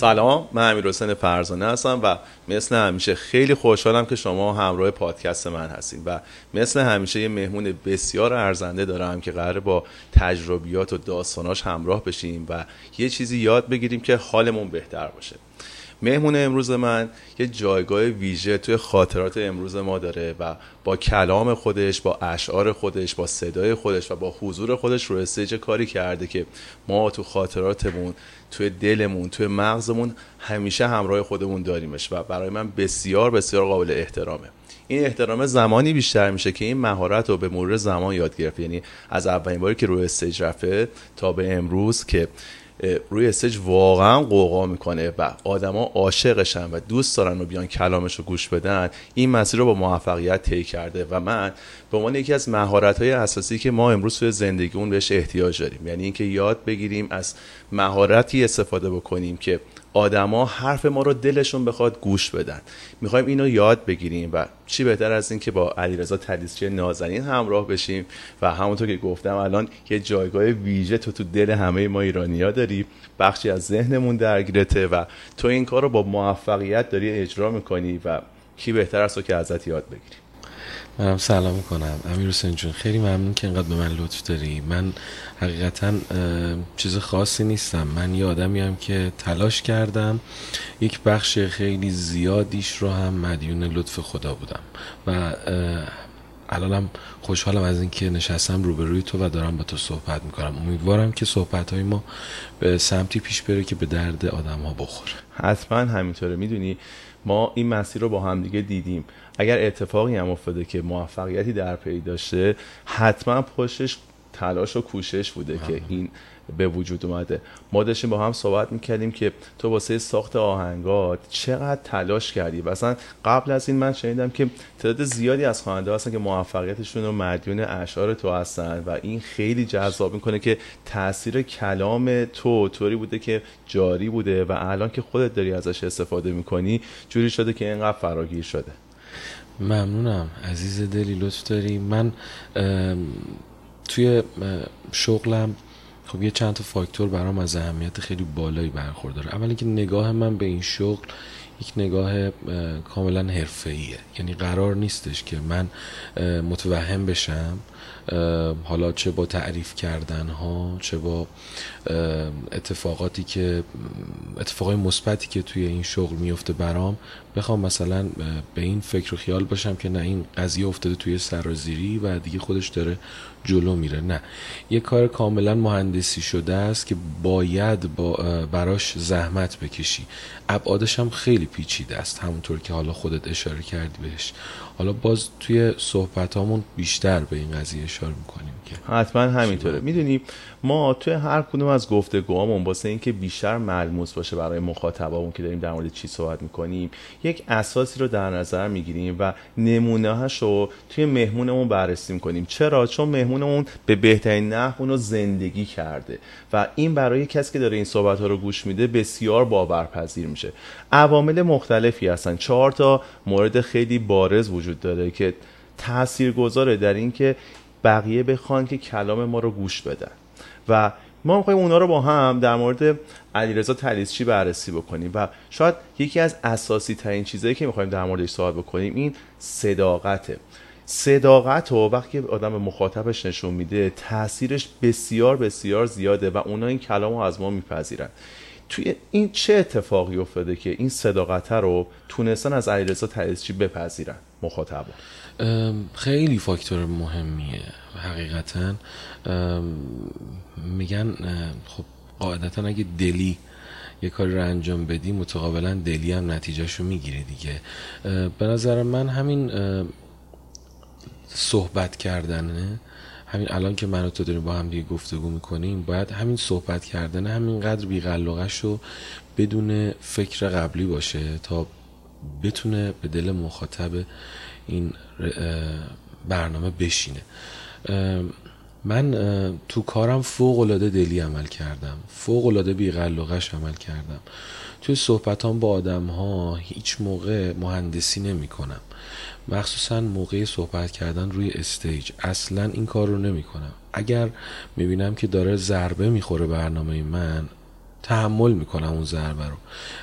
سلام من امیر حسین فرزانه هستم و مثل همیشه خیلی خوشحالم که شما همراه پادکست من هستید و مثل همیشه یه مهمون بسیار ارزنده دارم که قرار با تجربیات و داستاناش همراه بشیم و یه چیزی یاد بگیریم که حالمون بهتر باشه. مهمون امروز من یه جایگاه ویژه توی خاطرات امروز ما داره و با کلام خودش با اشعار خودش با صدای خودش و با حضور خودش رو استیج کاری کرده که ما تو خاطراتمون توی دلمون توی مغزمون همیشه همراه خودمون داریمش و برای من بسیار بسیار قابل احترامه. این احترام زمانی بیشتر میشه که این مهارت رو به مرور زمان یاد گرفت. یعنی از اولین باری که روی stage رفته تا به امروز که روی stage واقعا غوغا می‌کنه و آدما عاشقشن و دوست دارن و بیان کلامش رو گوش بدن. این مسیر رو با موفقیت طی کرده و من به عنوان یکی از مهارت های اساسی که ما امروز توی زندگیمون بهش احتیاج داریم. یعنی اینکه یاد بگیریم از مهارتی استفاده بکنیم که آدما حرف ما رو دلشون بخواد گوش بدن. می‌خوایم اینو یاد بگیریم و چی بهتر از این که با علیرضا تلیسچی نازنین همراه بشیم و همونطور که گفتم الان یه جایگاه ویژه تو تو دل همه ما ایرانیا داری. بخشی از ذهنمون درگیرته و تو این کار رو با موفقیت داری اجرا می‌کنی و کی بهتر از تو که ازت یاد بگیریم. منم سلام می‌کنم. امیر حسین جون خیلی ممنون که اینقدر به من لطف داری. من حقیقتا چیز خاصی نیستم. من یه آدمی هم که تلاش کردم یک بخش خیلی زیادیش رو هم مدیون لطف خدا بودم. و الانم خوشحالم از اینکه نشستم روبروی تو و دارم با تو صحبت می‌کنم. امیدوارم که صحبت های ما به سمتی پیش بره که به درد آدم ها بخوره. حتما همینطوره. می‌دونی ما این مسیر رو با همدیگه دیدیم. اگر اتفاقی هم افتاده که موفقیتی در پی داشته حتما پشتش تلاش و کوشش بوده که این به وجود اومده. ما داشتیم با هم صحبت می‌کردیم که تو واسه ساخت آهنگات چقدر تلاش کردی؟ مثلا قبل از این من شنیدم که تعداد زیادی از خواننده هستن که موفقیتشون رو مدیون اشعار تو هستن و این خیلی جذاب می‌کنه که تاثیر کلام تو طوری بوده که جاری بوده و الان که خودت داری ازش استفاده می‌کنی جوری شده که اینقدر فراگیر شده. ممنونم. عزیز دلی لطف داری. من توی شغلم خب یه چند تا فاکتور برام از اهمیت خیلی بالایی برخورداره. اولی که نگاه من به این شغل یک نگاه کاملا حرفه‌ایه. یعنی قرار نیستش که من متوهم بشم حالا چه با تعریف کردن ها چه با اتفاقاتی که اتفاقای مثبتی که توی این شغل میفته برام بخوام مثلا به این فکر و خیال باشم که نه این قضیه افتاده توی سرازیری و دیگه خودش داره جلو میره. نه. یه کار کاملا مهندسی شده است که باید با براش زحمت بکشی. ابعادش هم خیلی پیچیده است همونطور که حالا خودت اشاره کردی بهش. حالا باز توی صحبت بیشتر به این قضیه اشاره می‌کنیم که حتما همینطوره. می‌دونی ما توی هر کدوم از گفتگوهامون واسه اینکه بیشتر ملموس باشه برای مخاطبامون که داریم در مورد چی صحبت می‌کنیم یک اساسی رو در نظر می‌گیریم و نمونه رو توی مهمونمون بررسی می‌کنیم. چرا؟ چون مهمونمون به بهترین نحو اونو زندگی کرده و این برای کسی که داره این صحبت ها رو گوش میده بسیار باورپذیر میشه. عوامل مختلفی هستن. چهار تا مورد خیلی بارز وجود داره که تأثیر گذاره در اینکه بقیه بخوان که کلام ما رو گوش بدن. و ما می‌خوایم اونا رو با هم در مورد علیرضا تلیسچی بررسی بکنیم و شاید یکی از اساسی ترین چیزهایی که می‌خوایم در موردش صحبت بکنیم این صداقته. صداقت رو وقتی آدم مخاطبش نشون میده تاثیرش بسیار بسیار زیاده و اونا این کلام رو از ما میپذیرن. توی این چه اتفاقی افتاده که این صداقت رو تونستن از علیرضا تلیسچی بپذیرن مخاطب خیلی فاکتور مهمیه حقیقتا. میگن خب قاعدتا اگه دلی یه کاری رو انجام بدی متقابلا دلی هم نتیجهش رو می‌گیری دیگه به نظر من همین صحبت کردنه همین الان که من و تو داریم با هم دیگه گفتگو می‌کنیم باید همین صحبت کردن همینقدر بیقلقش رو بدون فکر قبلی باشه تا بتونه به دل مخاطب این برنامه بشینه. من تو کارم فوق العاده دلی عمل کردم. فوق العاده بیقلقش عمل کردم. توی صحبتام با آدم ها هیچ موقع مهندسی نمی کنم مخصوصا موقع صحبت کردن روی استیج. اصلا این کار رو نمی کنم اگر می بینم که داره ضربه می‌خوره برنامه من تحمل می‌کنم اون ضربه رو.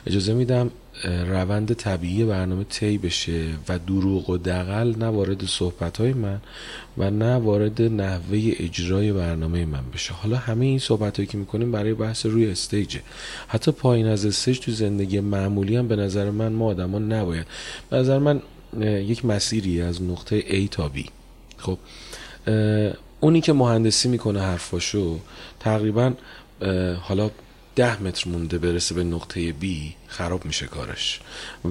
اجازه میدم روند طبیعی برنامه طی بشه و دروغ و دقل نه وارد صحبت های من و نه وارد نحوه اجرای برنامه من بشه. حالا همه این صحبت هایی که می‌کنیم برای بحث روی استیجه. حتی پایین از استیج تو زندگی معمولی هم به نظر من ما آدما نباید. به نظر من یک مسیری از نقطه A تا B. خب اونی که مهندسی می‌کنه حرفاشو تقریبا حالا ده متر مونده برسه به نقطه B خراب میشه کارش.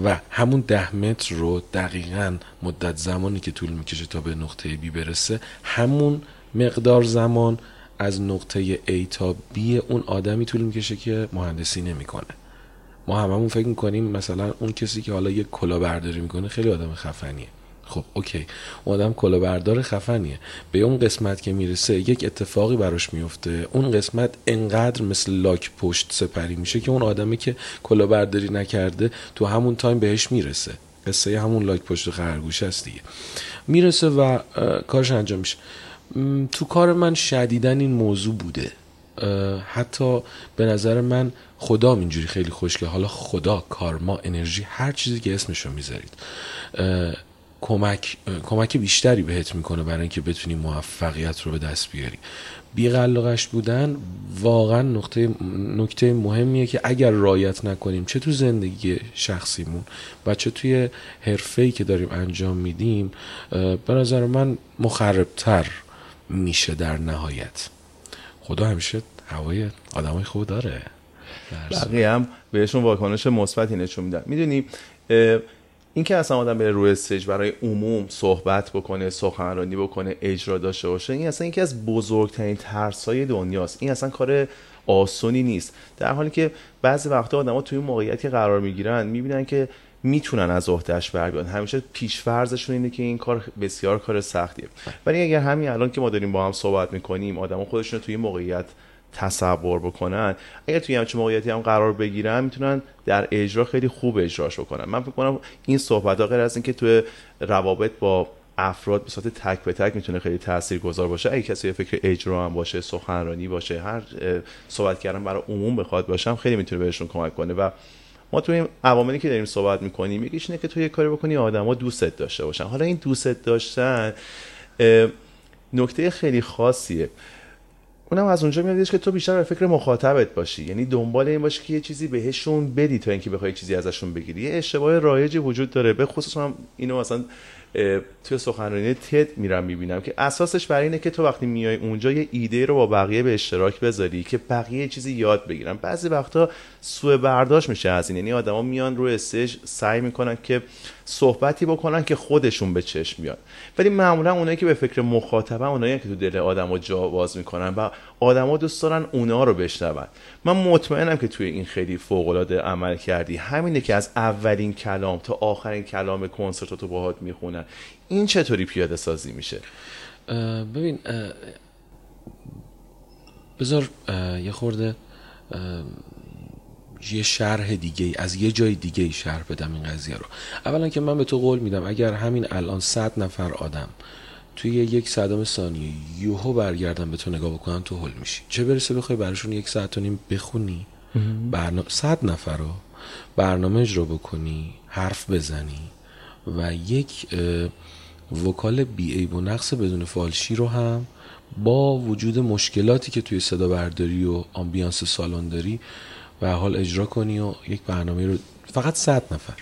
و همون ده متر رو دقیقا مدت زمانی که طول می‌کشه تا به نقطه B برسه همون مقدار زمان از نقطه A تا B اون آدمی طول می‌کشه که مهندسی نمی‌کنه. ما هممون فکر می‌کنیم مثلا اون کسی که حالا یک کلا برداری می‌کنه خیلی آدم خفنیه. خب okay. اون آدم کلاهبردار خفنیه. به اون قسمت که می‌رسه یک اتفاقی براش میفته. اون قسمت انقدر مثل لاک پشت سپری میشه که اون آدمی که کلاهبرداری نکرده تو همون time بهش می‌رسه. قصه همون لاک پشت خرگوش است دیگه. می‌رسه و کارش انجام میشه. تو کار من شدیدا این موضوع بوده. حتی به نظر من خدا اینجوری خیلی خوشگله حالا خدا کارما انرژی هر چیزی که اسمشو می‌ذارید. کمک کمک بیشتری بهت می‌کنه برای اینکه بتونی موفقیت رو به دست بیاری. بیقلقش بودن واقعا نقطه نکته مهمیه که اگر رایت نکنیم چه تو زندگی شخصیمون و چه توی حرفه‌ای که داریم انجام میدیم به نظر من مخربتر میشه در نهایت. خدا همیشه هوای آدمای خوب داره. بقیه هم بهشون واکنش مثبتی نشون میدن. می‌دونی اینکه اصلا آدم بره روی استیج برای عموم صحبت بکنه سخنرانی بکنه اجرا داشته باشه این اصلا یکی از بزرگترین ترسای دنیاست. این اصلا کار آسونی نیست. در حالی که بعضی وقتا آدما توی موقعیتی قرار می‌گیرن می‌بینن که می‌تونن از عهدهش بر بیان همیشه پیشفرزشون اینه که این کار بسیار کار سختیه. ولی اگر همین الان که ما داریم با هم صحبت می‌کنیم آدما خودشون توی موقعیت تصور بکنن اگر توی همچین موقعیتی هم قرار بگیرن می‌تونن در اجرا خیلی خوب اجراش بکنن. من فکر کنم این صحبت ها غیر از اینکه توی روابط با افراد به صورت تک به تک می‌تونه خیلی گذار باشه. اگه کسی فکر اجرا هم باشه سخنرانی باشه هر صحبت کردن برای عموم بخواد باشه خیلی می‌تونه بهشون کمک کنه. و ما توی این عواملی که داریم صحبت می‌کنیم یکیش اینه که تو یه کاری بکنی آدما دوستت داشته باشن. حالا این دوستت داشتن نکته خیلی خاصیه. اونم از اونجا میادش که تو بیشتر به فکر مخاطبت باشی. یعنی دنبال این باشی که یه چیزی بهشون بدی تا اینکه بخوای چیزی ازشون بگیری. یه اشتباه رایجی وجود داره. به خصوص هم اینو مثلا توی سخنرانی تد میرم می‌بینم که اساسش برای اینه که تو وقتی میای اونجا یه ایده رو با بقیه به اشتراک بذاری که بقیه چیزی یاد بگیرن. بعضی وقتا سوء برداشت میشه از این. یعنی آدما میان روی استیج سعی می‌کنن که صحبتی بکنن که خودشون به چشم میاد ولی معمولا اونایی که به فکر مخاطبن اونایی که تو دل آدمو جا باز می‌کنن و آدما دوست دارن اونا رو بشنون. من مطمئنم که توی این خیلی فوق العاده عمل کردی. همینه که از اولین کلام تا آخرین کلام کنسرت تو باهات می‌خونن. این چطوری پیاده سازی میشه ببین بذار یه خورده یه شرح دیگه از یه جای دیگه شرح بدم این قضیه رو. اولا که من به تو قول میدم اگر همین الان صد نفر آدم توی یک صدام ثانیه یوهو برگردن به تو نگاه بکنن تو حل میشی. چه برسه بخوای براشون یک ساعت و نیم بخونی؟ برنامه صد نفر رو برنامه اجرا بکنی حرف بزنی و یک vocal بی عیب و نقص بدون فالشی رو هم با وجود مشکلاتی که توی صدا برداری و ambiance سالن داری و حال اجرا کنی و یک برنامه رو فقط صد نفر.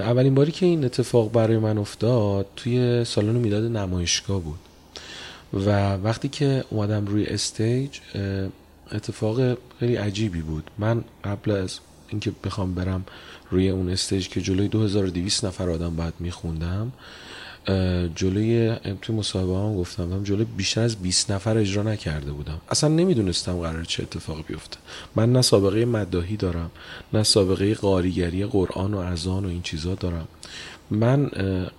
اولین باری که این اتفاق برای من افتاد توی سالن میلاد نمایشگاه بود. و وقتی که اومدم روی stage اتفاق خیلی عجیبی بود. من قبل از اینکه بخوام برم روی اون استیج که جلوی 2200 نفر آدم بعد میخوندم جلوی توی مصاحبه هم گفتم هم جلوی بیشتر از 20 نفر اجرا نکرده بودم. اصلا نمی‌دونستم قرار چه اتفاقی بیفته. من نه سابقه مداهی دارم نه سابقه قاریگری قرآن و اذان و این چیزا دارم. من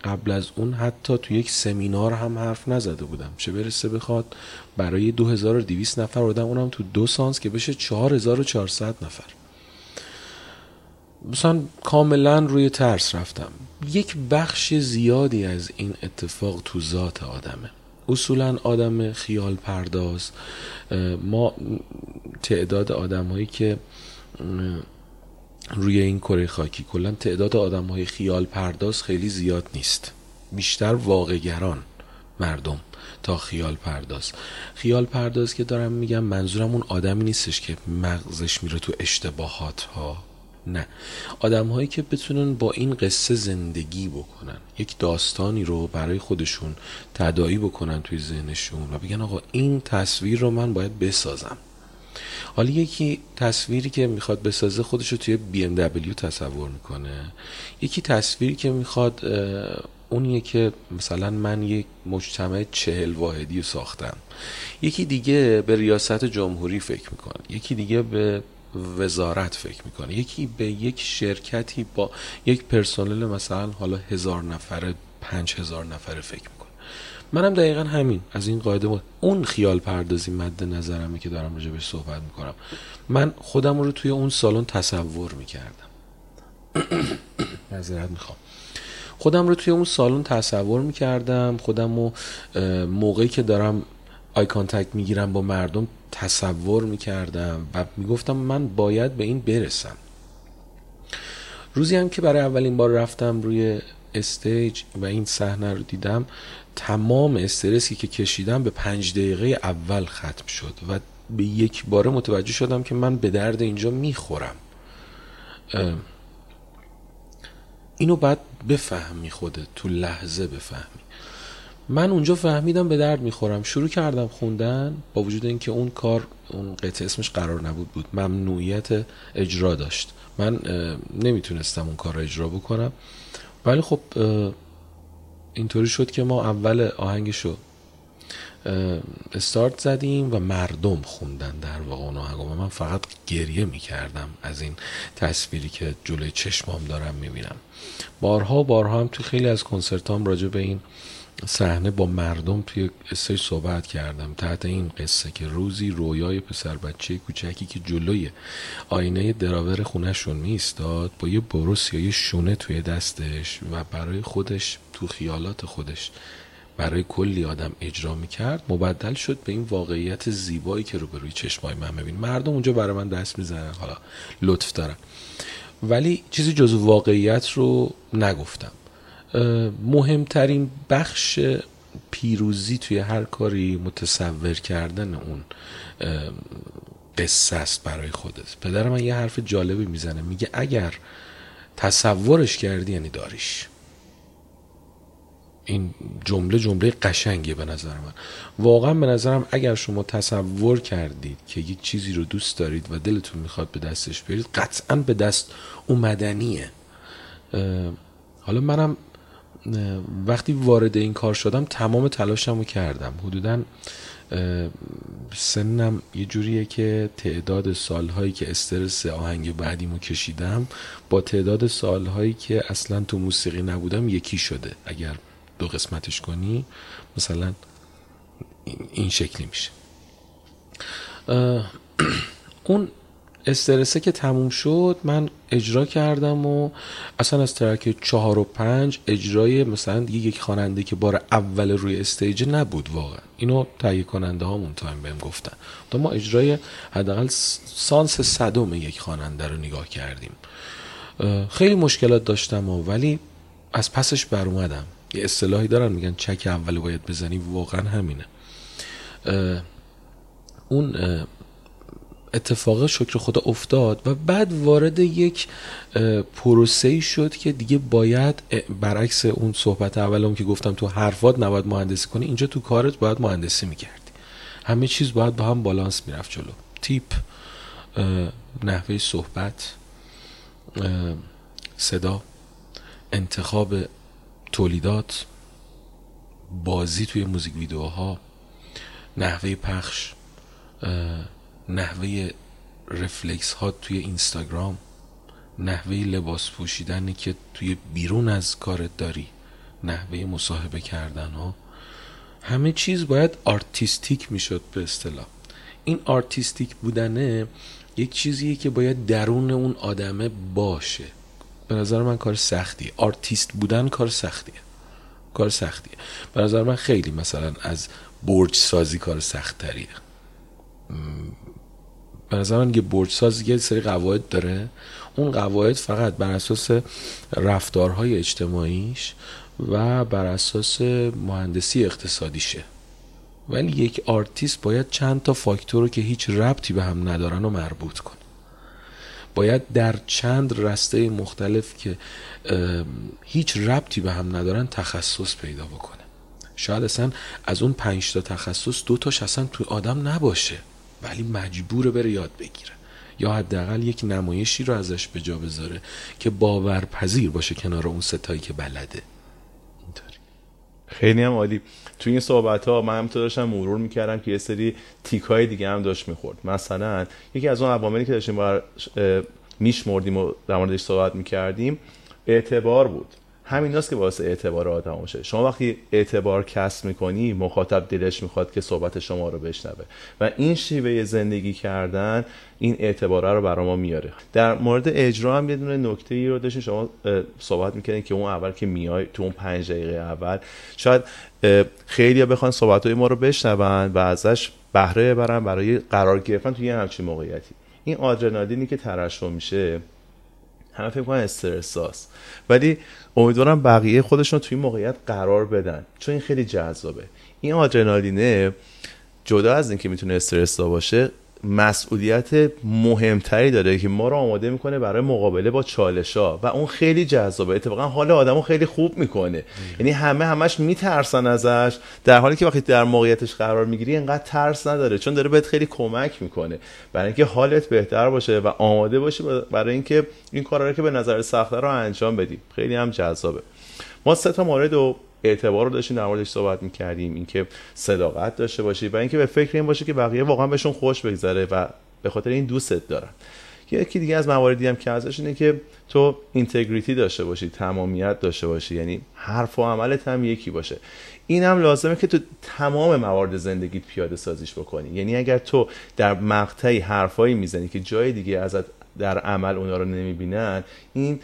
قبل از اون حتی تو یک سمینار هم حرف نزده بودم. چه برسه بخواد برای 2200 نفر آدم اونم تو دو سانس که بشه 4400 نفر. مثلا کاملا روی ترس رفتم. یک بخش زیادی از این اتفاق تو ذات آدمه. اصولا آدم خیال پرداز. ما تعداد آدم هایی که روی این کره خاکی کلا تعداد آدم های خیال پرداز خیلی زیاد نیست. بیشتر واقعگران مردم تا خیال پرداز. خیال پرداز که دارم میگم منظورم اون آدمی نیستش که مغزش میره تو اشتباهات ها نه. آدم هایی که بتونن با این قصه زندگی بکنن یک داستانی رو برای خودشون تدایی بکنن توی ذهنشون و بگن آقا این تصویر رو من باید بسازم. حالا یکی تصویری که می‌خواد بسازه خودش رو توی BMW تصور می‌کنه. یکی تصویری که می‌خواد اونیه که مثلا من یک مجتمع چهل واحدی رو ساختم. یکی دیگه به ریاست جمهوری فکر می‌کنه. یکی دیگه به وزارت فکر می‌کنه. یکی به یک شرکتی با یک پرسنل مثلا حالا هزار نفره پنج هزار نفره فکر می‌کنه. منم دقیقا همین. از این قاعده بود اون خیال پردازی مد نظرمه که دارم راجع بهش صحبت می‌کنم. من خودم رو توی اون سالن تصور می‌کردم. معذرت می‌خوام. خودم رو توی اون سالن تصور می‌کردم. خودم رو موقعی که دارم eye contact می‌گیرم با مردم تصور می‌کردم و می‌گفتم من باید به این برسم. روزی هم که برای اولین بار رفتم روی stage و این صحنه رو دیدم تمام استرسی که کشیدم به پنج دقیقه اول ختم شد و به یک باره متوجه شدم که من به درد اینجا می‌خورم. اینو بعد بفهمی خودت تو لحظه بفهمی. من اونجا فهمیدم به درد می‌خورم. شروع کردم خوندن با وجود اینکه اون کار اون قطعه اسمش قرار نبود بود. ممنوعیت اجرا داشت. من نمی‌تونستم اون کار رو اجرا بکنم. ولی خب اینطوری شد که ما اول آهنگشو استارت زدیم و مردم خوندن در واقع اون آهنگ و من فقط گریه می‌کردم از این تصویری که جلوی چشمام دارم می‌بینم. بارها بارها هم توی خیلی از کنسرتام راجع به این صحنه با مردم توی استیج صحبت کردم. تحت این قصه که روزی رویای پسر بچه کوچکی که جلوی آینه دراور خونهشون میستاد با یه بروس یا یه شونه توی دستش و برای خودش تو خیالات خودش برای کلی آدم اجرا می‌کرد مبدل شد به این واقعیت زیبایی که روبروی چشمای من میبین مردم اونجا برای من دست می‌زنن. حالا لطف دارم. ولی چیزی جز واقعیت رو نگفتم. مهمترین بخش پیروزی توی هر کاری متصور کردن اون قصه است برای خودت. پدر من یه حرف جالبی می‌زنه میگه اگر تصورش کردی یعنی داریش. این جمله جمله قشنگیه به نظر من. واقعا به نظرم اگر شما تصور کردید که یک چیزی رو دوست دارید و دلتون می‌خواد به دستش بیارید قطعا به دست اومدنیه. حالا منم وقتی وارد این کار شدم تمام تلاشم رو کردم. حدودا سنم یه جوریه که تعداد سالهایی که استرس آهنگ بعدیمو کشیدم با تعداد سالهایی که اصلا تو موسیقی نبودم یکی شده. اگر دو قسمتش کنی مثلا این شکلی میشه. اون استرسه که تموم شد من اجرا کردم و اصلا از track چهار و پنج اجرای مثلا دیگه یک خواننده که بار اول روی stage نبود واقعا. اینو تهیه کننده همون time بهم گفتن. تا ما اجرای حداقل سانس صدم یک خواننده رو نگاه کردیم. خیلی مشکلات داشتم و ولی از پسش بر اومدم. یه اصطلاحی دارن میگن چک اول باید بزنی واقعا همینه. اون اتفاق شکر خدا افتاد و بعد وارد یک پروسه شد که دیگه باید برعکس اون صحبت اولم که گفتم تو حرفات نباید مهندسی کنی اینجا تو کارت باید مهندسی می‌کردی. همه چیز باید با هم بالانس می‌رفت جلو. تیپ نحوه صحبت صدا انتخاب تولیدات بازی توی موزیک ویدیوها نحوه پخش نحوه رفلکس ها توی اینستاگرام نحوه لباس پوشیدنی که توی بیرون از کارت داری نحوه مصاحبه کردن ها همه چیز باید artistic می‌شد به اصطلاح. این artistic بودنه یک چیزیه که باید درون اون آدمه باشه. به نظر من کار سختیه. آرتیست بودن کار سختیه. کار سختیه. به نظر من خیلی مثلا از برج سازی کار سختتریه. به نظر من یه برج سازی یه سری قواعد داره. اون قواعد فقط بر اساس رفتارهای اجتماعیش و بر اساس مهندسی اقتصادیشه. ولی یک آرتیست باید چند تا فاکتور رو که هیچ ربطی به هم ندارن رو مربوط کنه. باید در چند رسته مختلف که هیچ ربطی به هم ندارن تخصص پیدا بکنه. شاید اصلا از اون پنج تا تخصص دو تاش اصلا تو آدم نباشه. ولی مجبوره بره یاد بگیره. یا حداقل یک نمایشی رو ازش به جا بذاره که باورپذیر باشه کنار اون ستایی که بلده. اینطوری. خیلی هم عالی. تو این صحبت ها من هم تو داشتم مرور می‌کردم که یه سری تیک های دیگه هم داشت می‌خورد. مثلا یکی از اون عواملی که داشتیم با میشمردیم و در موردش صحبت می‌کردیم اعتبار بود. همین که باعث اعتبار آدم باشه شما وقتی اعتبار کسب می‌کنی مخاطب دلش می‌خواد که صحبت شما رو بشنوه. و این شیوه زندگی کردن این اعتباره رو برای ما میاره. در مورد اجرا هم یه دونه نکته ای رو داشتین. شما صحبت می‌کنین که اون اول که میای تو اون پنج دقیقه اول شاید خیلی بخوان صحبت های ما رو بشنون و ازش بهره ببرن برای قرار گرفتن توی همچین موقعیتی. این آدرنالینی که ترشح میشه همه فکر کنن استرس ولی امیدوارم بقیه خودشون توی این موقعیت قرار بدن. چون این خیلی جذابه. این آدرنالینه جدا از اینکه می‌تونه استرس باشه مسئولیت مهمتری داره که ما رو آماده می‌کنه برای مقابله با چالش ها و اون خیلی جذابه. اتفاقا حال آدمو خیلی خوب می‌کنه. یعنی همه همش میترسن ازش. در حالی که وقتی در موقعیتش قرار می‌گیری اینقدر ترس نداره چون داره بهت خیلی کمک می‌کنه. برای اینکه حالت بهتر باشه و آماده باشی برای اینکه این کارا رو که به نظر سخته رو انجام بدی. خیلی هم جذابه. ما سه تا مورد و اعتبار رو داشتیم در موردش صحبت می‌کردیم اینکه صداقت داشته باشی و اینکه به فکر این باشه که بقیه واقعا بهشون خوش بگذره و به خاطر این دوستت دارن. یکی دیگه از مواردی هم که ازش اینه که تو اینتگریتی داشته باشی تمامیت داشته باشی یعنی حرف و عملت هم یکی باشه. این هم لازمه که تو تمام موارد زندگیت پیاده سازیش بکنی. یعنی اگر تو در مقطعی حرفایی می‌زنی که جای دیگه ازت در عمل اونا رو نمی‌بینن این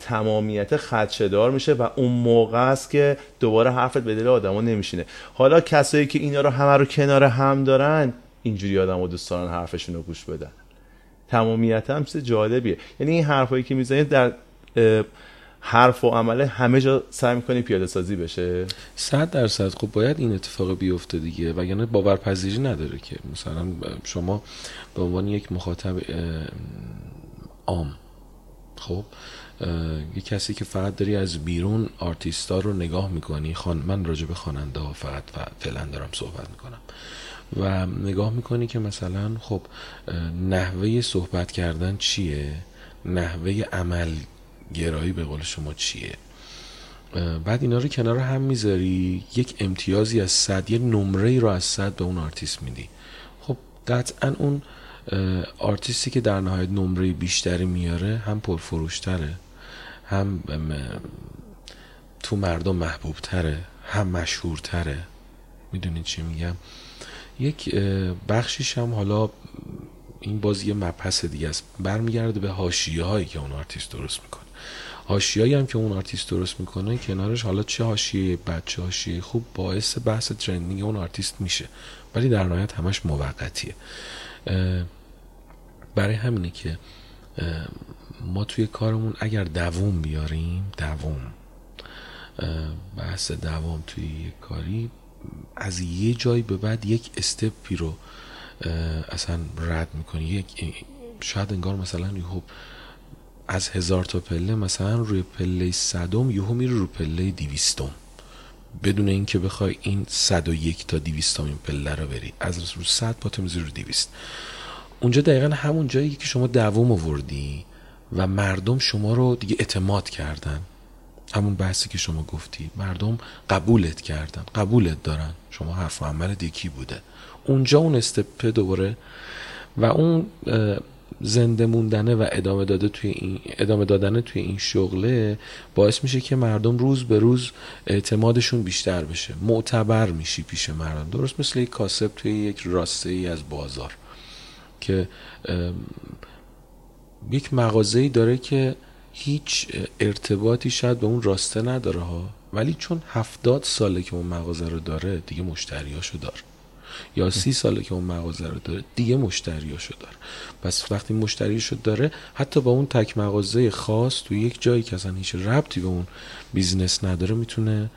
تمامیت خدشدار میشه و اون موقع است که دوباره حرفت به دل آدما نمیشینه. حالا کسایی که اینا رو همه رو کنار هم دارن اینجوری آدم و دوست دارن حرفشون رو گوش بدن. تمامیت هم چیز جالبیه. یعنی این حرفایی که می‌زنید در حرف و عمله همه جا سعی می‌کنی پیاده سازی بشه؟ صد درصد. خب باید این اتفاق بیفته دیگه. و یعنی باورپذیری نداره که مثلا شما به عنوان یک مخاطب عام خب؟ یه کسی که فقط داری از بیرون آرتیستا رو نگاه می‌کنی حالا من راجع به خواننده ها فقط فعلا دارم صحبت می‌کنم. و نگاه می‌کنی که مثلا خب نحوه صحبت کردن چیه؟ نحوه عمل گرایی به قول شما چیه؟ بعد اینا رو کنار هم می‌ذاری یک امتیازی از صد یه نمره رو از صد به اون آرتیست میدی. خب قطعا اون آرتیستی که در نهایت نمره بیشتری میاره هم پرفروشتره. هم تو مردم محبوب تره هم مشهورتره. می‌دونید چی میگم؟ یک بخشیش هم حالا این باز یه مبحث دیگه است. برمیگرده به حاشیه هایی که اون آرتیست درست می‌کنه. حاشیه‌ای هم که اون آرتیست درست می‌کنه کنارش حالا چه حاشیه بد چه حاشیه خوب باعث بحث trending اون آرتیست میشه. ولی در نهایت همش موقتیه. برای همینه که ما توی کارمون اگر دووم بیاریم دووم بحث دوام توی یک کاری از یه جای به بعد یک استپی رو اصلا رد می‌کنی. یک شاید انگار مثلا یهو از هزار تا پله مثلا روی پله صدم یهو میره رو پله دیویستم بدون اینکه بخوای این صد و یک تا دیویستم این پله رو بری. از رو صد با تو رو دیویست اونجا دقیقا همون جایی که شما دوم آوردی. و مردم شما رو دیگه اعتماد کردن. همون بحثی که شما گفتی. مردم قبولت کردن قبولت دارن. شما حرف و عمل دیکی بوده. اونجا اون استپه دوباره و اون زنده موندنه و ادامه داده توی این ادامه دادن توی این شغله باعث میشه که مردم روز به روز اعتمادشون بیشتر بشه. معتبر میشی پیش مردم. درست مثل یک کاسب توی یک راسته ای از بازار که یک مغازه‌ای داره که هیچ ارتباطی شاید به اون راسته نداره ها. ولی چون هفتاد ساله که اون مغازه رو داره دیگه مشتریاشو داره یا سی ساله که اون مغازه رو داره دیگه مشتریاشو داره پس وقتی مشتریشو داره حتی با اون تک مغازه خاص تو یک جایی که اصلا هیچ ربطی به اون business نداره می‌تونه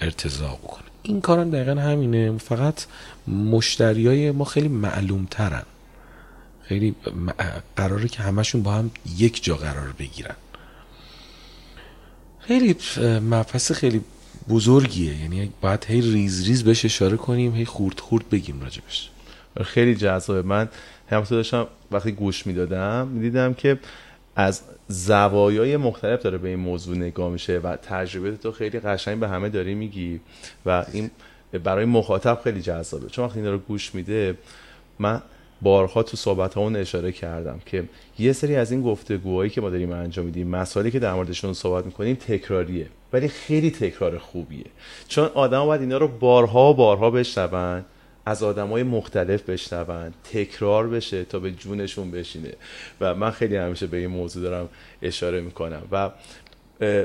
ارضا بکنه. این کارم دقیقا همینه. فقط مشتریای ما خیلی معلوم ترن خیلی قراره که همشون با هم یک جا قرار بگیرن. خیلی مفصل خیلی بزرگیه. یعنی باید هی ریز ریز بهش اشاره کنیم هی خورد خورد بگیم راجبش. خیلی جذابه. من همونطور داشتم وقتی گوش می‌دادم می‌دیدم که از زوایای مختلف داره به این موضوع نگاه میشه و تجربه تو خیلی قشنگ به همه داری میگی و این برای مخاطب خیلی جذابه. چون وقتی اینا رو گوش میده من بارها تو صحبت اون اشاره کردم که یه سری از این گفتگوهایی که ما داریم انجام میدیم مسائلی که در موردشون صحبت می‌کنیم تکراریه ولی خیلی تکرار خوبیه. چون آدم باید اینا رو بارها بارها بشنون از های مختلف بشنون تکرار بشه تا به جونشون بشینه. و من خیلی همیشه به این موضوع دارم اشاره می‌کنم. و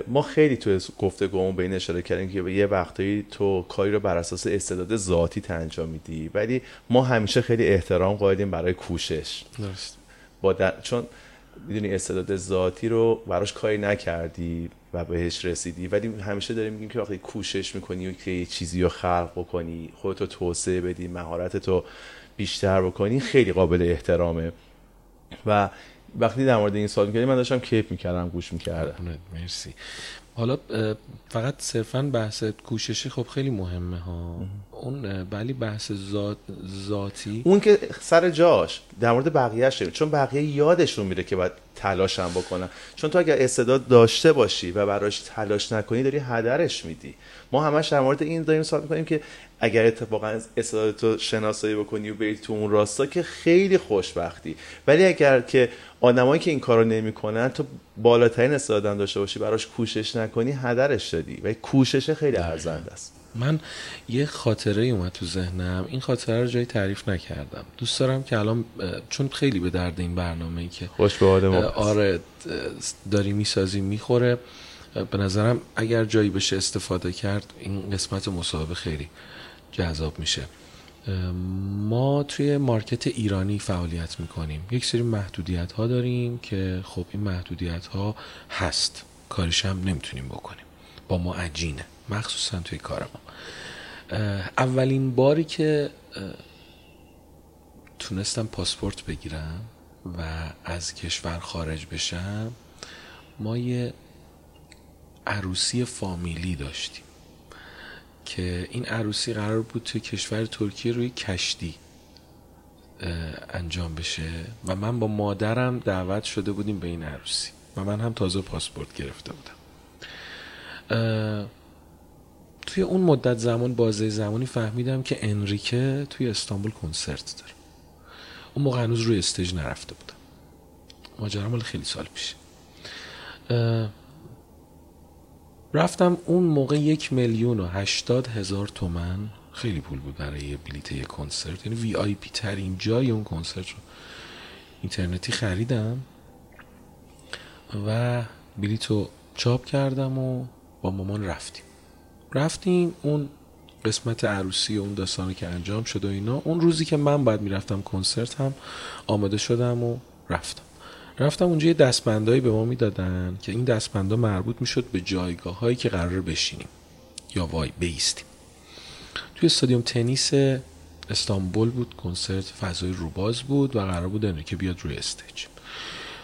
ما خیلی تو گفتگومون به این اشاره کردیم که یه وقتایی تو کاری رو بر اساس استعداد ذاتی انجام میدی ولی ما همیشه خیلی احترام قائلیم برای کوشش. درست. با چون می‌دونی استعداد ذاتی رو براش کاری نکردی و بهش رسیدی ولی همیشه داریم میگیم که وقتی کوشش می‌کنی و که یه چیزی رو خلق بکنی خودتو توسعه بدی مهارت تو بیشتر بکنی خیلی قابل احترامه. و وقتی در مورد این سوال می‌کردی من داشتم کیف می‌کردم گوش می‌کردم. مرسی. حالا فقط صرفا بحث کوششی خب خیلی مهمه ها. اون ولی بحث ذات ذاتی؟ اون که سر جاش در مورد بقیه‌اش چون بقیه یادشون میره که باید تلاش هم بکنن چون تو اگر استعداد داشته باشی و براش تلاش نکنی داری هدرش میدی. ما همش در مورد این داریم صحبت می‌کنیم که اگر اتفاقا استعدادتو شناسایی بکنی و بری تو اون راستا که خیلی خوشبختی. ولی اگر که آدمایی که این کارو نمی‌کنن تو بالاترین استعداد داشته باشی براش کوشش نکنی هدرش دادی. و کوشش خیلی ارزنده است. من یه خاطره اومد تو ذهنم. این خاطره رو جایی تعریف نکردم. دوست دارم که الان چون خیلی به درد این برنامه ای که خوش به آره داری می‌سازی می‌خوره. به نظرم اگر جایی بشه استفاده کرد این قسمت مصاحبه خیلی جذاب میشه. ما توی مارکت ایرانی فعالیت می‌کنیم. یک سری محدودیت ها داریم که خب این محدودیت ها هست. کارش هم نمی‌تونیم بکنیم. با ما عجینه مخصوصا توی کار ما. اولین باری که تونستم پاسپورت بگیرم و از کشور خارج بشم ما یه عروسی فامیلی داشتیم که این عروسی قرار بود توی کشور ترکیه روی کشتی انجام بشه و من با مادرم دعوت شده بودیم به این عروسی و من هم تازه پاسپورت گرفته بودم. توی اون مدت زمان بازه زمانی فهمیدم که انریکه توی استانبول کنسرت داره. اون موقع هنوز روی stage نرفته بودم. ماجرا مال خیلی سال پیش. رفتم اون موقع یک میلیون و هشتاد هزار تومن. خیلی پول بود برای یه بلیت یه کنسرت. یعنی VIP ترین جای اون کنسرت رو اینترنتی خریدم و بلیت رو چاپ کردم و با مامان رفتیم. رفتیم اون قسمت عروسی و اون داستانی که انجام شد و اینا. اون روزی که من باید می‌رفتم کنسرت هم آماده شدم و رفتم. رفتم اونجا یه دستبندهایی به ما می‌دادن که این دستبندا مربوط می‌شد به جایگاه هایی که قرار بشینیم یا وای بیستیم. توی استادیوم تنیس استانبول بود کنسرت فضای روباز بود و قرار بود که بیاد روی استیج.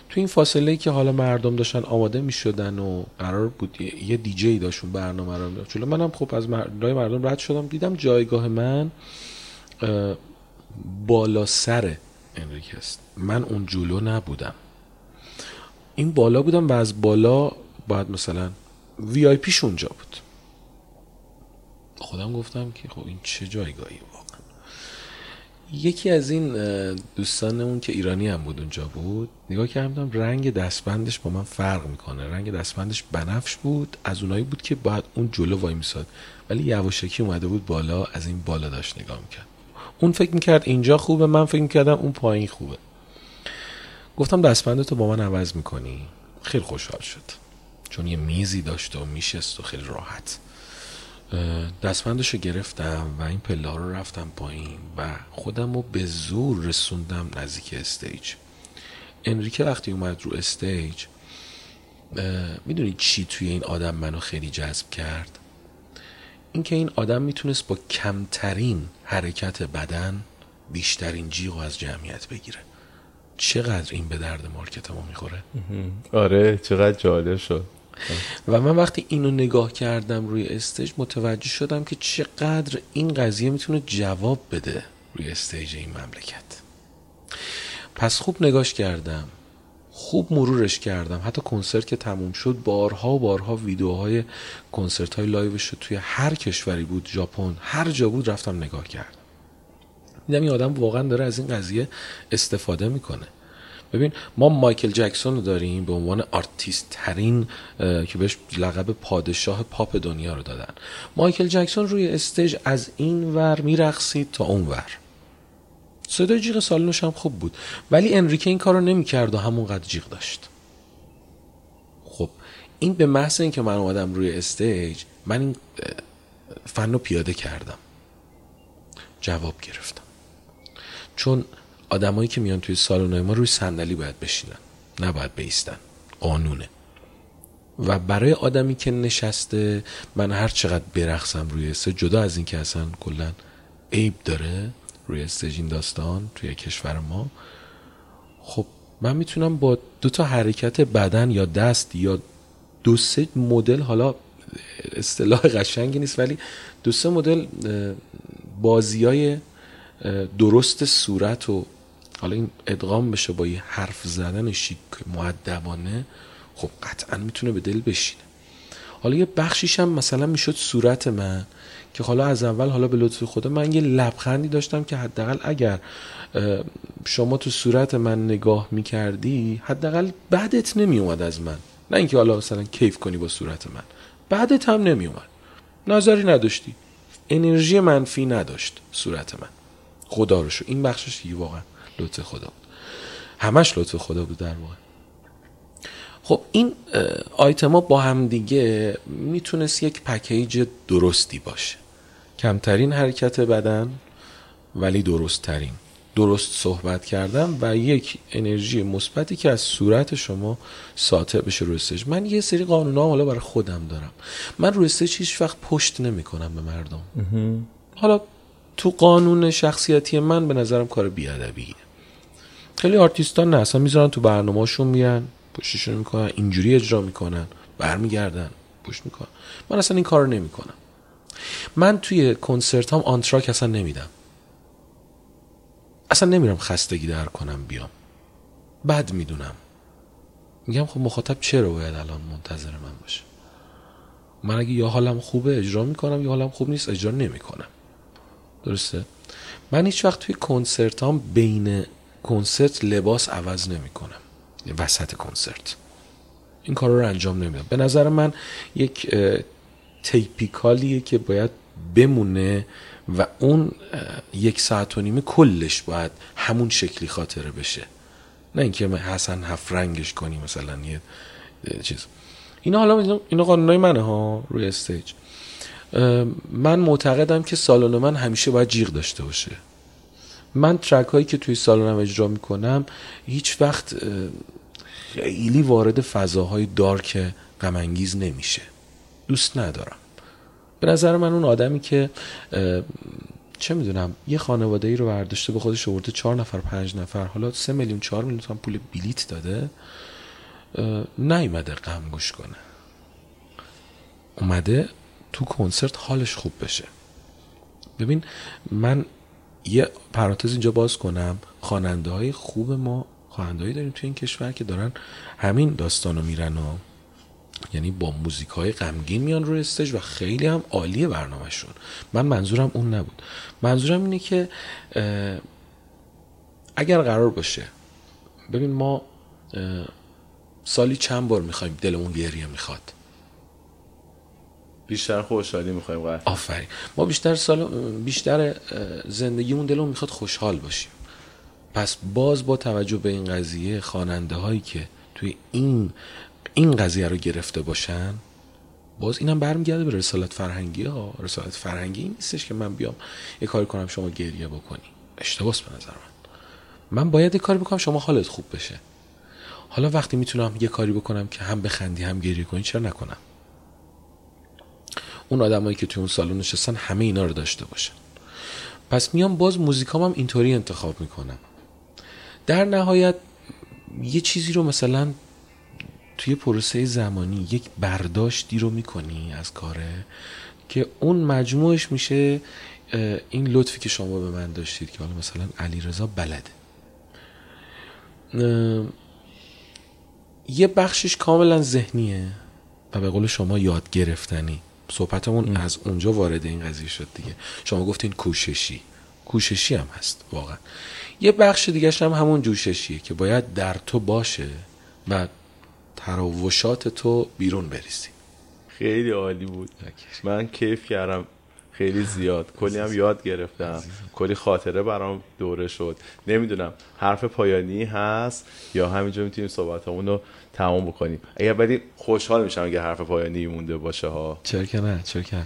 تو این فاصله ای که حالا مردم داشتن آماده می شدن و قرار بود یه دیجی داشتون برنامه رو می‌داد چون منم خب از مردم مردم رد شدم دیدم جایگاه من بالا سر انریک است من اون جلو نبودم. این بالا بودم و از بالا باید مثلا وی آی پیش اونجا بود. خودم گفتم که خب این چه جایگاهی یکی از این دوستانمون که ایرانی هم بود اونجا بود نگاه کردم رنگ دستبندش با من فرق می‌کنه. رنگ دستبندش بنفش بود از اونایی بود که باید اون جلو وای میساد. ولی یواشکی اومده بود بالا از این بالا داشت نگاه می‌کرد. اون فکر می‌کرد اینجا خوبه من فکر می‌کردم اون پایین خوبه. گفتم دستبندتو با من عوض می‌کنی. خیلی خوشحال شد. چون یه میزی داشت و میشست و خیلی راحت. دستبندش رو گرفتم و این پله رو رفتم پایین و خودم رو به زور رسوندم نزدیک stage. انریکه وقتی اومد رو stage می‌دونی چی توی این آدم منو خیلی جذب کرد؟ اینکه این آدم می‌تونست با کمترین حرکت بدن بیشترین جیغ از جمعیت بگیره. چقدر این به درد market ما می‌خوره آره چقدر جالب شد. و من وقتی اینو نگاه کردم روی stage متوجه شدم که چقدر این قضیه می‌تونه جواب بده روی stage این مملکت. پس خوب نگاش کردم خوب مرورش کردم. حتی کنسرت که تموم شد بارها و بارها ویدیوهای کنسرت های live ش توی هر کشوری بود ژاپن هر جا بود رفتم نگاه کردم. دیدم این آدم واقعا داره از این قضیه استفاده می‌کنه. ببین ما مایکل جکسون رو داریم به عنوان آرتیست ترین که بهش لقب پادشاه پاپ دنیا رو دادن. مایکل جکسون روی stage از این ور میرقصید تا اون ور. صدای جیغ سالنش هم خوب بود ولی انریکه این کار رو نمی‌کرد و همونقدر جیغ داشت. خب این به محض اینکه من اومدم روی استیج من این فن رو پیاده کردم. جواب گرفتم. چون آدمایی که میان توی سالن ما روی صندلی باید بشینن نباید بیستن. قانونه. و برای آدمی که نشسته من هر چقدر برقصم روی سه جدا از اینکه اصلا کلا عیب داره روی استیج این داستان توی کشور ما خب من می‌تونم با دو تا حرکت بدن یا دست یا دو سه مدل حالا اصطلاح قشنگی نیست ولی دو سه مدل بازی های درست صورت و حالا این ادغام بشه با یه حرف زدن شیک معدبانه خب قطعا می‌تونه به دل بشینه. حالا یه بخشیش هم مثلا می‌شد صورت من که حالا از اول حالا به لطف خدا من یه لبخندی داشتم که حداقل اگر شما تو صورت من نگاه می‌کردی حداقل بعدت نمیومد از من. نه اینکه حالا مثلا کیف کنی با صورت من. بعدت هم نمیومد نظری نداشتی. انرژی منفی نداشت صورت من. خدا رو شو این بخشش یه واقعا لطف خدا. بود همش لطف خدا بود در واقع. خب این آیتما با هم دیگه می‌تونست یک پکیج درستی باشه. کمترین حرکت بدن ولی درست ترین درست صحبت کردم و یک انرژی مثبتی که از صورت شما ساطع بشه روی stage من یه سری قانونا حالا برای خودم دارم. من روی stage هیچ وقت پشت نمی کنم به مردم. حالا تو قانون شخصیتی من به نظرم کار بیادبیه. خیلی آرتیستان نه اصلا می‌ذارن تو برنامهشون میان پشتشون می‌کنن اینجوری اجرا می‌کنن برمیگردن پشت می‌کنن. من اصلا این کار رو نمی‌کنم. من توی کنسرت هم آنتراک اصلا نمیدم. اصلا نمیرم خستگی در کنم بیام. بد می‌دونم. میگم خب مخاطب چرا باید الان منتظر من باشه؟ من اگه یا حالم خوبه اجرا می‌کنم یا حالم خوب نیست اجرا نمی‌کنم. درسته؟ من هیچ وقت توی کنسرت هم بین کنسرت لباس عوض نمی‌کنم وسط کنسرت. این کار رو انجام نمیدم به نظر من یک تیپیکالیه که باید بمونه و اون یک ساعت و نیمه کلش باید همون شکلی خاطره بشه. نه اینکه حسن هفت رنگش کنی مثلا یه چیز. اینا حالا اینا قانونای منه ها روی استیج. من معتقدم که سالن من همیشه باید جیغ داشته باشه. من ترک هایی که توی سالنم اجرا می‌کنم هیچ وقت خیلی وارد فضاهای دارک غمانگیز نمیشه. دوست ندارم. به نظر من اون آدمی که چه می‌دونم یه خانواده ای رو برداشته به خودش آورده چهار نفر پنج نفر حالا سه میلیون چهار میلیون تومن پول بلیت داده نیومده غم گوش کنه. اومده تو کنسرت حالش خوب بشه. ببین من یه پرانتز اینجا باز کنم. خواننده های خوب ما خواننده داریم تو این کشور که دارن همین داستانو میرن و یعنی با موزیک های غمگین میان روی استج و خیلی هم عالیه برنامهشون. من منظورم اون نبود. منظورم اینه که اگر قرار باشه ببین ما سالی چند بار می‌خوایم دلمون گریه می‌خواد. بیشتر خوشحالی می‌خوایم قرار. آفرین. ما بیشتر سال بیشتر زندگیمون دلمون می‌خواد خوشحال باشیم. پس باز با توجه به این قضیه خواننده هایی که توی این این قضیه رو گرفته باشن باز اینم برمیگرده به رسالت فرهنگی ها. رسالت فرهنگی نیستش که من بیام یه کاری کنم شما گریه بکنی. اشتباس به نظر من. من باید یه کاری بکنم شما حالت خوب بشه. حالا وقتی می‌تونم یه کاری بکنم که هم بخندی هم گریه کنی چرا نکنم؟ اون آدمایی که توی اون سالن نشستن همه اینا رو داشته باشن. پس میام باز موزیکام هم اینطوری انتخاب می‌کنم. در نهایت یه چیزی رو مثلا توی پروسه زمانی یک برداشتی رو می‌کنی از کاره که اون مجموعش میشه این لطفی که شما به من داشتید که حالا مثلا علی رضا بلده یه بخشش کاملا ذهنیه و به قول شما یاد گرفتنی. صحبتمون از اونجا وارد این قضیه شد دیگه. شما گفتین کوششی. کوششی هم هست واقعا. یه بخش دیگه هم همون جوششیه که باید در تو باشه و تراوشات تو بیرون بریزی. خیلی عالی بود. من کیف کردم خیلی زیاد. کلی هم یاد گرفتم. کلی خاطره برام دوره شد. نمی‌دونم حرف پایانی هست یا همینجا می‌تونیم صحبت رو تمام بکنیم. اگر ولی خوشحال میشم اگه حرف پایانی مونده باشه ها. چرا که نه چرا که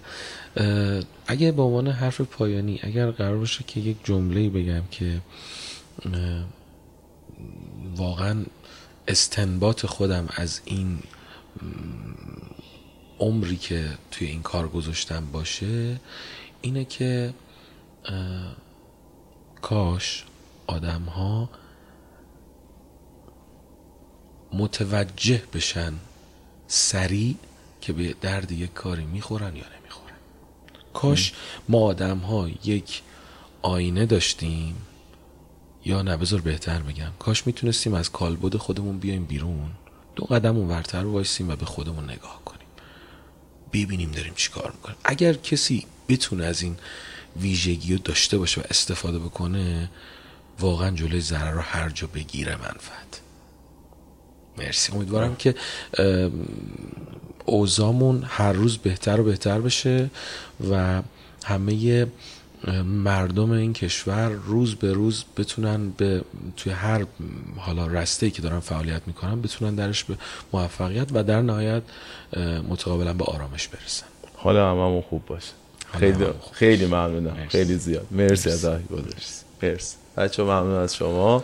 اگه به عنوان حرف پایانی اگر قرار باشه که یک جمله بگم که واقعا استنباط خودم از این عمری که توی این کار گذاشتم باشه اینه که کاش آدم ها متوجه بشن سریع که به درد یک کاری می‌خورن یا نمی‌خورن. کاش ما آدم ها یک آینه داشتیم. یا نه بذار بهتر بگم. کاش می‌تونستیم از کالبد خودمون بیایم بیرون. دو قدم اون ورتر وایسیم و به خودمون نگاه کنیم. ببینیم داریم چی کار می‌کنیم. اگر کسی بتونه از این ویژگی رو داشته باشه و استفاده بکنه واقعا جلوی ضرر رو هر جا بگیره منفعت. مرسی. امیدوارم که اوزامون هر روز بهتر و بهتر بشه و همه مردم این کشور روز به روز بتونن به توی هر حالا رسته که دارن فعالیت می‌کنن بتونن درش به موفقیت و در نهایت متقابلا به آرامش برسن. حالا هممون خوب باشه. خیلی خیلی ممنونم. خیلی زیاد. مرسی از گذاشت مرسی. بچه ممنون از شما.